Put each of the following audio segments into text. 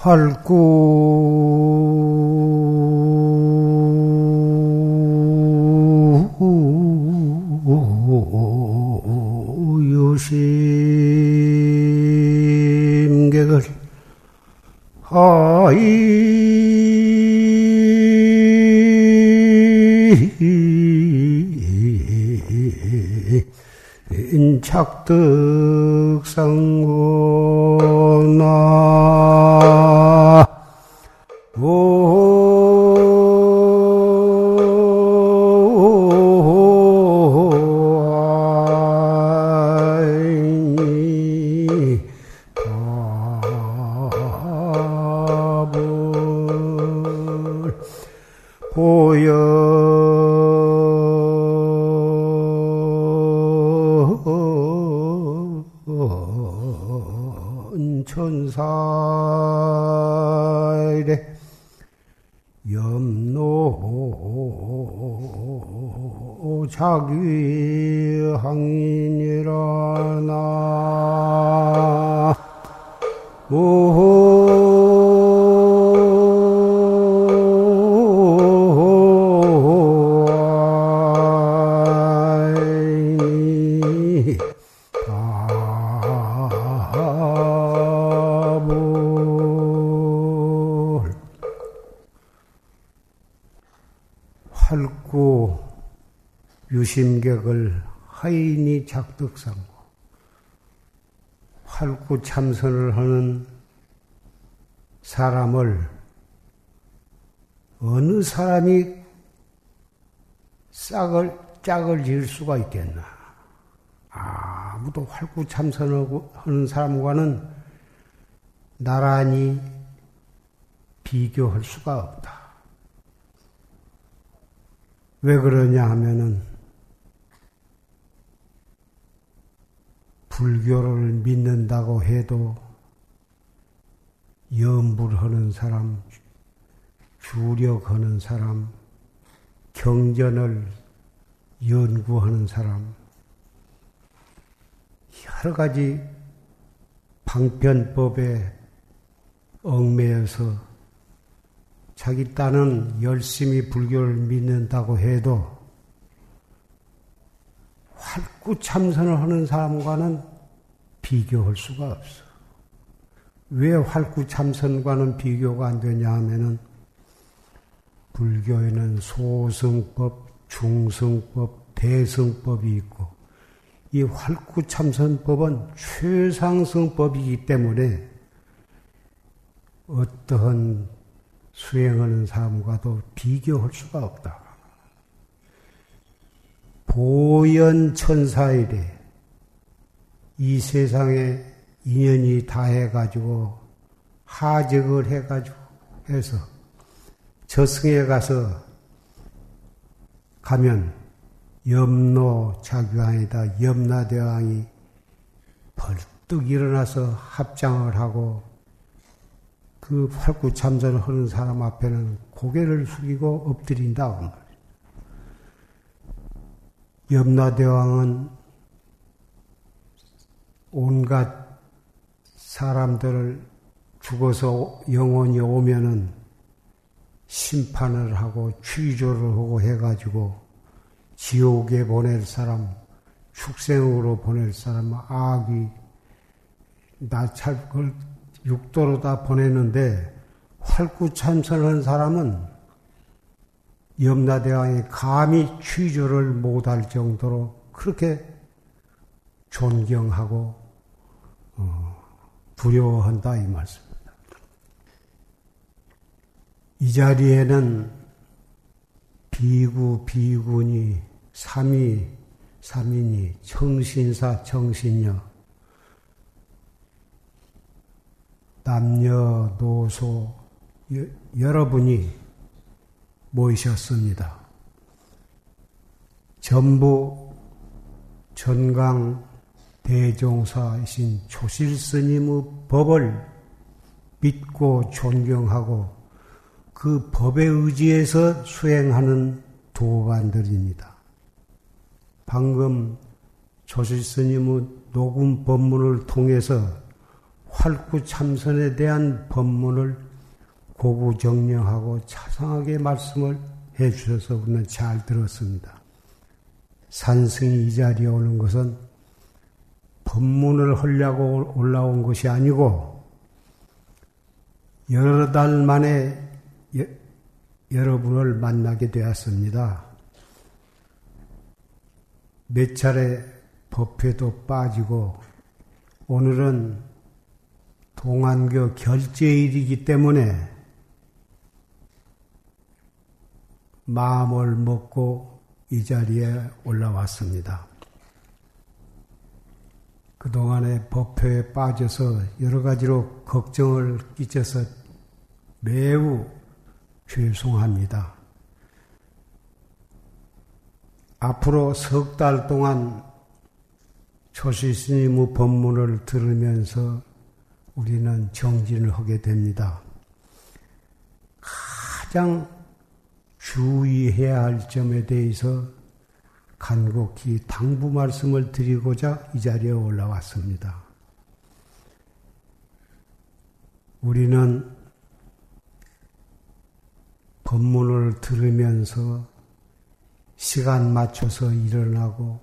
활구. 유심객을 하이. 착득상고 염노 자 유심객을 하인이 작득상고 활구 참선을 하는 사람을 어느 사람이 싹을 짝을 지을 수가 있겠나? 아무도 활구 참선하고 하는 사람과는 나란히 비교할 수가 없다. 왜 그러냐 하면은 불교를 믿는다고 해도 염불하는 사람, 주력하는 사람, 경전을 연구하는 사람, 여러 가지 방편법에 얽매여서 자기 딴은 열심히 불교를 믿는다고 해도 활구 참선을 하는 사람과는 비교할 수가 없어. 왜 활구 참선과는 비교가 안 되냐 하면은 불교에는 소승법, 중승법, 대승법이 있고 이 활구 참선법은 최상승법이기 때문에 어떠한 수행하는 사람과도 비교할 수가 없다. 보연 천사일에 이 세상에 인연이 다 해가지고 하적을 해가지고 해서 저승에 가서 가면 염노 자규왕이다 염라대왕이 벌떡 일어나서 합장을 하고 그 활구 참선을 하는 사람 앞에는 고개를 숙이고 엎드린다. 염라대왕은 온갖 사람들을 죽어서 영혼이 오면은 심판을 하고 취조를 하고 해가지고 지옥에 보낼 사람, 축생으로 보낼 사람, 악이 나찰 걸 육도로 다 보내는데 활구 참선한 사람은 염라대왕이 감히 취조를 못할 정도로 그렇게 존경하고 어, 두려워한다 이 말씀입니다. 이 자리에는 비구 비군이 삼위 삼인이 청신사 청신녀 남녀 노소 여러분이 모이셨습니다. 전부 전강 대종사이신 조실스님의 법을 믿고 존경하고 그 법에 의지해서 수행하는 도반들입니다. 방금 조실스님의 녹음 법문을 통해서 활구 참선에 대한 법문을 고구정령하고 차상하게 말씀을 해 주셔서 우리는 잘 들었습니다. 산승이 이 자리에 오는 것은 법문을 하려고 올라온 것이 아니고 여러 달 만에 여, 여러분을 만나게 되었습니다. 몇 차례 법회도 빠지고 오늘은 동안교 결제일이기 때문에 마음을 먹고 이 자리에 올라왔습니다. 그동안에 법회에 빠져서 여러 가지로 걱정을 끼쳐서 매우 죄송합니다. 앞으로 석 달 동안 초시 스님의 법문을 들으면서 우리는 정진을 하게 됩니다. 가장 주의해야 할 점에 대해서 간곡히 당부 말씀을 드리고자 이 자리에 올라왔습니다. 우리는 법문을 들으면서 시간 맞춰서 일어나고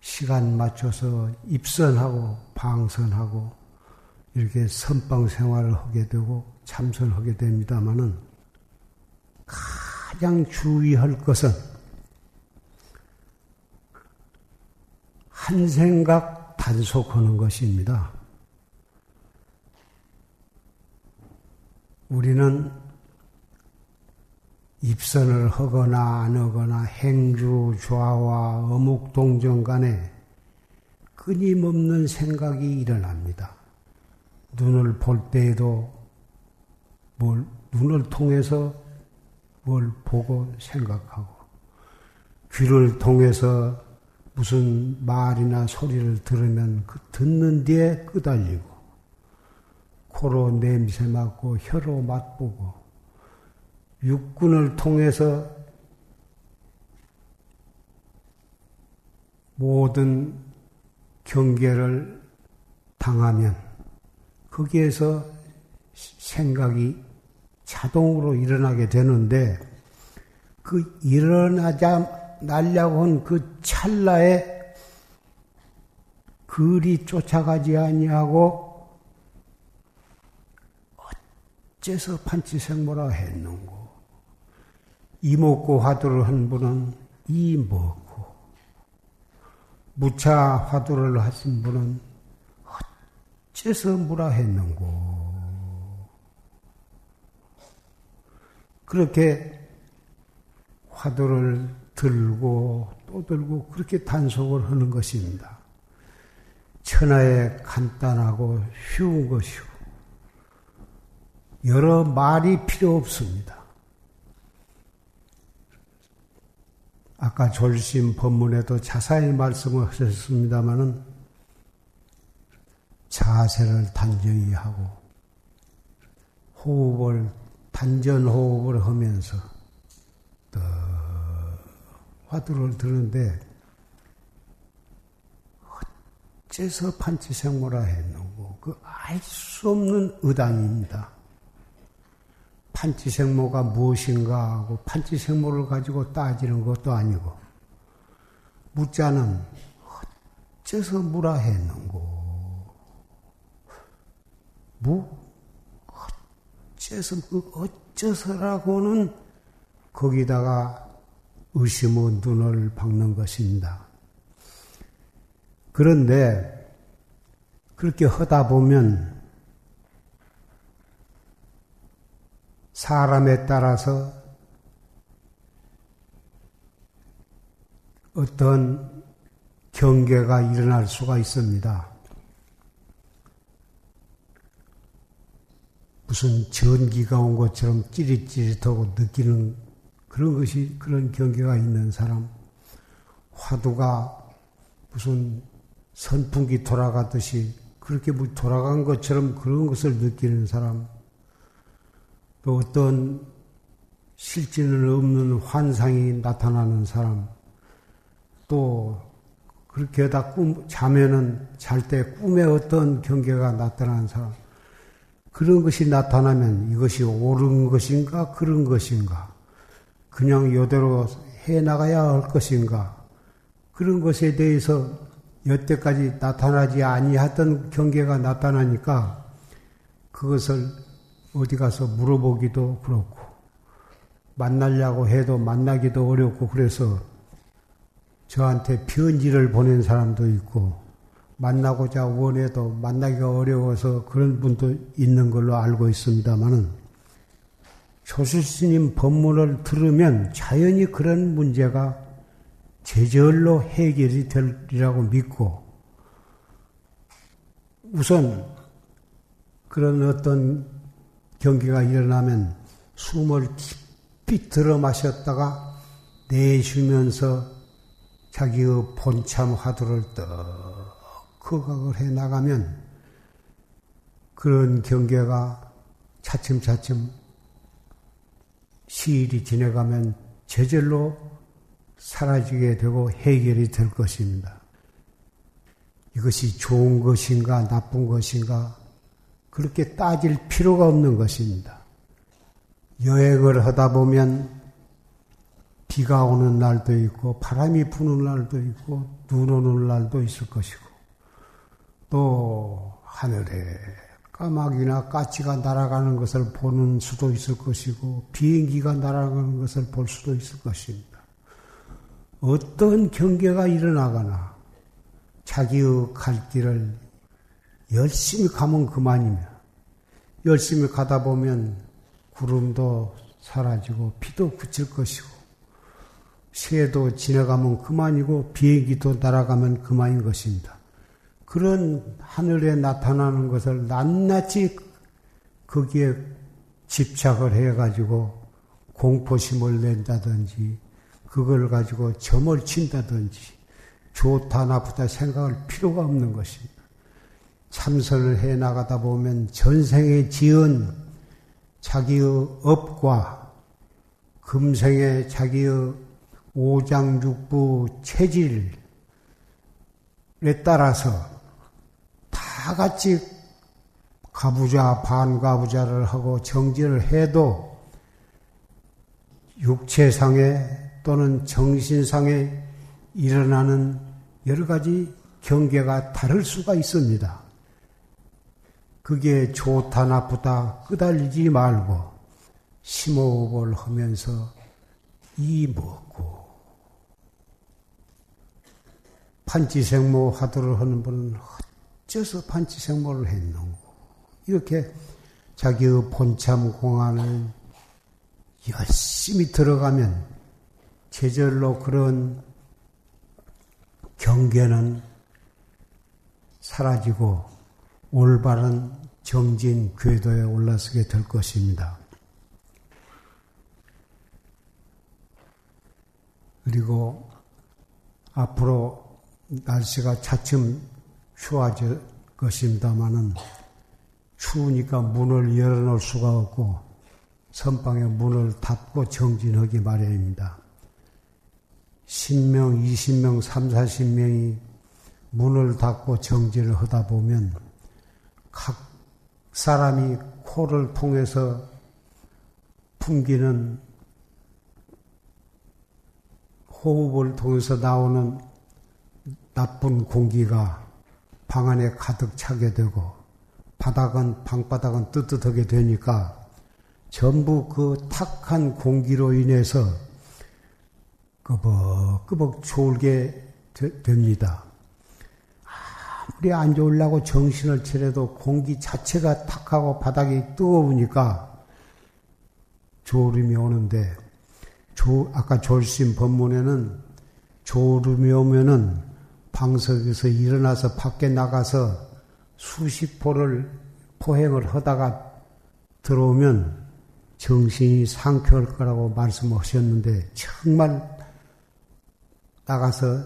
시간 맞춰서 입선하고 방선하고 이렇게 선방 생활을 하게 되고 참선하게 됩니다마는 가장 주의할 것은 한 생각 단속하는 것입니다. 우리는 입선을 하거나 안 하거나 행주 좌와 어묵 동정 간에 끊임없는 생각이 일어납니다. 눈을 볼 때에도 뭘 눈을 통해서 뭘 보고 생각하고 귀를 통해서 무슨 말이나 소리를 들으면 그 듣는 뒤에 끄달리고 코로 냄새 맡고 혀로 맛보고 육군을 통해서 모든 경계를 당하면 거기에서 생각이 자동으로 일어나게 되는데 그 일어나자 날려고 한 그 찰나에 글이 쫓아가지 아니하고 어째서 판치생모라 했는고. 이목고 화두를 한 분은 이먹고 무차 화두를 하신 분은 어째서 무라 했는고 그렇게 화두를 들고 또 들고 그렇게 단속을 하는 것입니다. 천하에 간단하고 쉬운 것이고 여러 말이 필요 없습니다. 아까 졸심 법문에도 자세히 말씀을 하셨습니다마는 자세를 단정히 하고 호흡을 단전 호흡을 하면서 또 화두를 드는데 어째서 판치생모라 했는고 그 알 수 없는 의단입니다. 판치생모가 무엇인가 하고 판치생모를 가지고 따지는 것도 아니고 무자는 어째서 무라 했는고 무 어째서 그 어째서라고는 거기다가 의심의 눈을 박는 것입니다. 그런데 그렇게 하다 보면 사람에 따라서 어떤 경계가 일어날 수가 있습니다. 무슨 전기가 온 것처럼 찌릿찌릿하고 느끼는 그런 것이, 그런 경계가 있는 사람, 화두가 무슨 선풍기 돌아가듯이 그렇게 뭐 돌아간 것처럼 그런 것을 느끼는 사람, 또 어떤 실제는 없는 환상이 나타나는 사람, 또 그렇게 다 꿈, 자면은 잘 때 꿈에 어떤 경계가 나타나는 사람, 그런 것이 나타나면 이것이 옳은 것인가 그런 것인가? 그냥 이대로 해 나가야 할 것인가? 그런 것에 대해서 여태까지 나타나지 아니하던 경계가 나타나니까 그것을 어디 가서 물어보기도 그렇고 만나려고 해도 만나기도 어렵고 그래서 저한테 편지를 보낸 사람도 있고 만나고자 원해도 만나기가 어려워서 그런 분도 있는 걸로 알고 있습니다만은 조실스님 법문을 들으면 자연히 그런 문제가 제절로 해결이 되리라고 믿고 우선 그런 어떤 경기가 일어나면 숨을 깊이 들어 마셨다가 내쉬면서 자기의 본참 화두를 떡 거각을 해 나가면 그런 경계가 차츰차츰 시일이 지내가면 제절로 사라지게 되고 해결이 될 것입니다. 이것이 좋은 것인가 나쁜 것인가 그렇게 따질 필요가 없는 것입니다. 여행을 하다 보면 비가 오는 날도 있고 바람이 부는 날도 있고 눈 오는 날도 있을 것이고 또 하늘에 까마귀나 까치가 날아가는 것을 보는 수도 있을 것이고 비행기가 날아가는 것을 볼 수도 있을 것입니다. 어떤 경계가 일어나거나 자기의 갈 길을 열심히 가면 그만이며 열심히 가다 보면 구름도 사라지고 비도 그칠 것이고 새도 지나가면 그만이고 비행기도 날아가면 그만인 것입니다. 그런 하늘에 나타나는 것을 낱낱이 거기에 집착을 해가지고 공포심을 낸다든지 그걸 가지고 점을 친다든지 좋다 나쁘다 생각할 필요가 없는 것입니다. 참선을 해 나가다 보면 전생에 지은 자기의 업과 금생에 자기의 오장육부 체질에 따라서 다 같이 가부좌, 반가부좌를 하고 정진을 해도 육체상에 또는 정신상에 일어나는 여러 가지 경계가 다를 수가 있습니다. 그게 좋다 나쁘다 끄달리지 말고 심호흡을 하면서 이 먹고 판치생모 하도를 하는 분은 어째서 판치생모를 했는고 이렇게 자기의 본참 공안을 열심히 들어가면 제절로 그런 경계는 사라지고 올바른 정진 궤도에 올라서게 될 것입니다. 그리고 앞으로 날씨가 차츰 추워질 것입니다만은 추우니까 문을 열어놓을 수가 없고 선방에 문을 닫고 정진하기 마련입니다. 10명, 20명, 3, 40명이 문을 닫고 정진을 하다 보면 각 사람이 코를 통해서 풍기는 호흡을 통해서 나오는 나쁜 공기가 방 안에 가득 차게 되고 바닥은 방바닥은 뜨뜻하게 되니까 전부 그 탁한 공기로 인해서 끄벅끄벅 졸게 되, 됩니다. 아무리 안 좋으려고 정신을 차려도 공기 자체가 탁하고 바닥이 뜨거우니까 졸음이 오는데 조, 아까 졸심 법문에는 졸음이 오면은 방석에서 일어나서 밖에 나가서 수십 포를 포행을 하다가 들어오면 정신이 상쾌할 거라고 말씀하셨는데 정말 나가서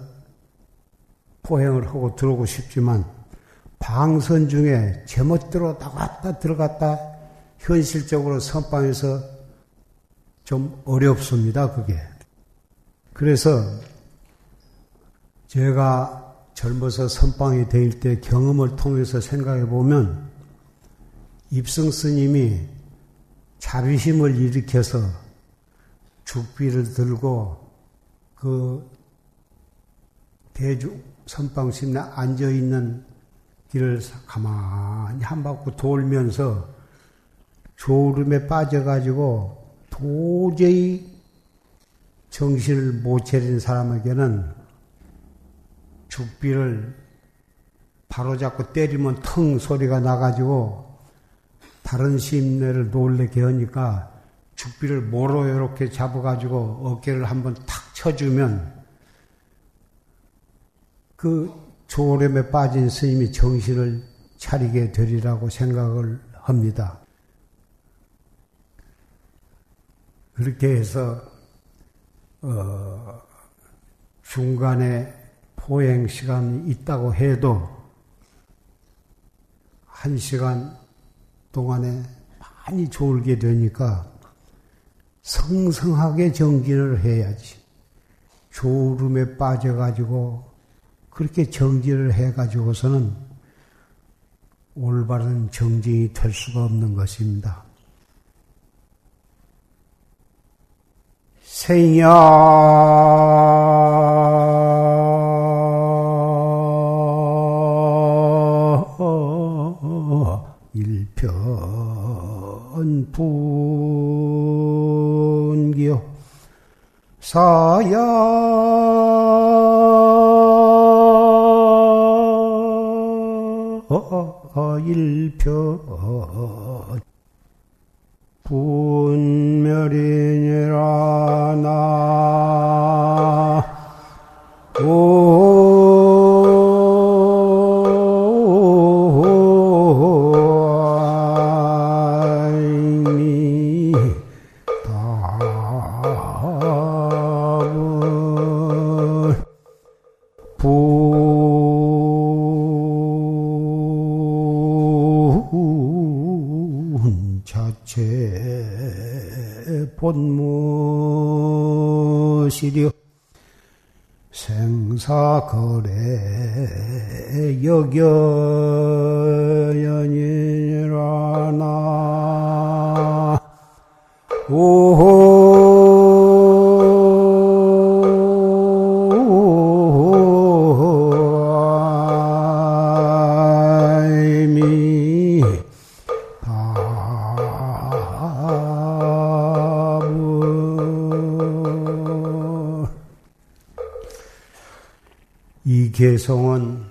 포행을 하고 들어오고 싶지만 방선 중에 제멋대로 나갔다 들어갔다 현실적으로 선방에서 좀 어렵습니다, 그게. 그래서 제가 젊어서 선방이 될때 경험을 통해서 생각해 보면 입성 스님이 자비심을 일으켜서 죽비를 들고 그 대중 선방심에 앉아 있는 길을 가만히 한 바퀴 돌면서 졸음에 빠져가지고 도저히 정신을 못 차린 사람에게는 죽비를 바로잡고 때리면 텅 소리가 나가지고 다른 심내를 놀래게 하니까 죽비를 모로 이렇게 잡아가지고 어깨를 한번 탁 쳐주면 그 조렘에 빠진 스님이 정신을 차리게 되리라고 생각을 합니다. 그렇게 해서 어, 중간에 포행 시간이 있다고 해도 한 시간 동안에 많이 졸게 되니까 성성하게 정진을 해야지. 졸음에 빠져가지고 그렇게 정진을 해가지고서는 올바른 정진이 될 수가 없는 것입니다. 생야 분기요. 사야. 일편 본무시려 생사거래 여겨연이라나 개성은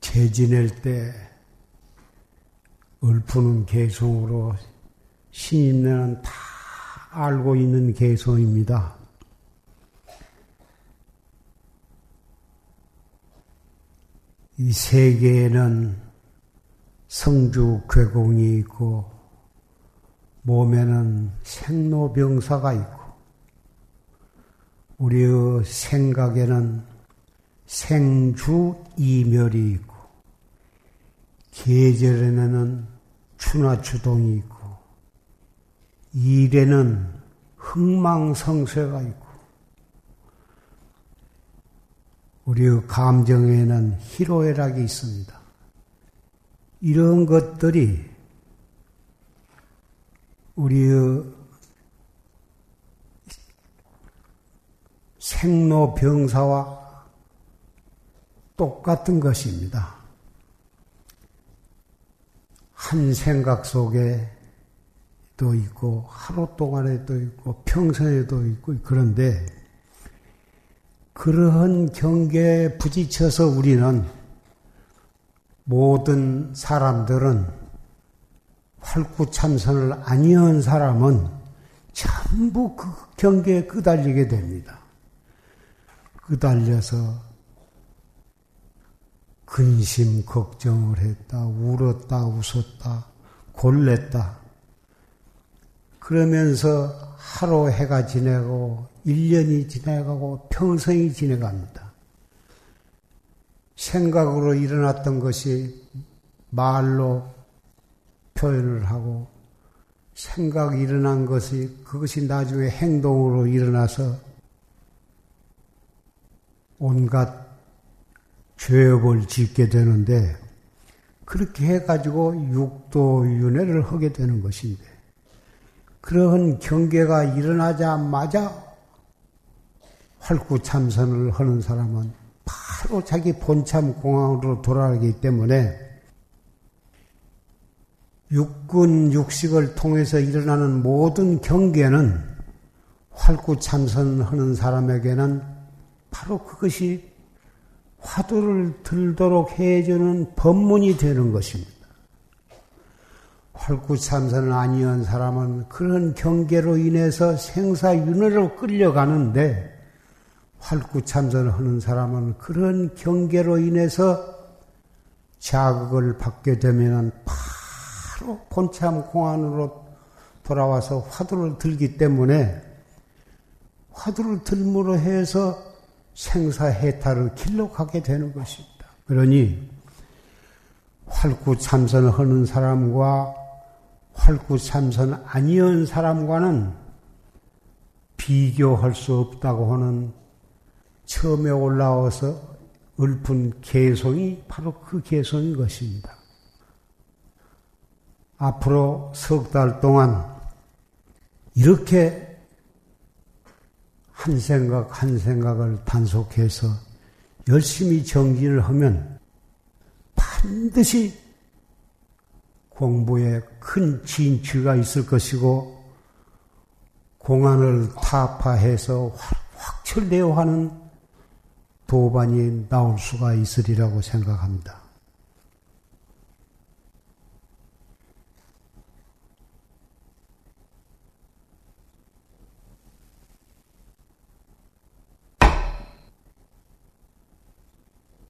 재 지낼 때 읊푸는 개성으로 신임내는 다 알고 있는 개성입니다. 이 세계에는 성주 괴공이 있고 몸에는 생로병사가 있고 우리의 생각에는 생주 이멸이 있고 계절에는 추나추동이 있고 일에는 흥망성쇠가 있고 우리의 감정에는 희로애락이 있습니다. 이런 것들이 우리의 생로병사와 똑같은 것입니다. 한 생각 속에도 있고 하루 동안에도 있고 평생에도 있고 그런데 그러한 경계에 부딪혀서 우리는 모든 사람들은 활구참선을 아니한 사람은 전부 그 경계에 끄달리게 됩니다. 끄달려서 근심 걱정을 했다, 울었다, 웃었다, 골랬다. 그러면서 하루 해가 지내고, 1년이 지나가고, 평생이 지내갑니다. 생각으로 일어났던 것이 말로 표현을 하고, 생각이 일어난 것이, 그것이 나중에 행동으로 일어나서 온갖 죄업을 짓게 되는데 그렇게 해가지고 육도윤회를 하게 되는 것인데 그러한 경계가 일어나자마자 활구참선을 하는 사람은 바로 자기 본참 공항으로 돌아가기 때문에 육군 육식을 통해서 일어나는 모든 경계는 활구참선하는 사람에게는 바로 그것이 화두를 들도록 해주는 법문이 되는 것입니다. 활구참선을 아니한 사람은 그런 경계로 인해서 생사윤회로 끌려가는데 활구참선을 하는 사람은 그런 경계로 인해서 자극을 받게 되면 바로 본참 공안으로 돌아와서 화두를 들기 때문에 화두를 들므로 해서 생사해탈을 길러가게 되는 것입니다. 그러니 활구참선을 하는 사람과 활구참선 아니한 사람과는 비교할 수 없다고 하는 처음에 올라와서 읊은 개성이 바로 그 개성인 것입니다. 앞으로 석 달 동안 이렇게 한 생각 한 생각을 단속해서 열심히 정진을 하면 반드시 공부에 큰 진취가 있을 것이고 공안을 타파해서 확철대어 하는 도반이 나올 수가 있으리라고 생각합니다.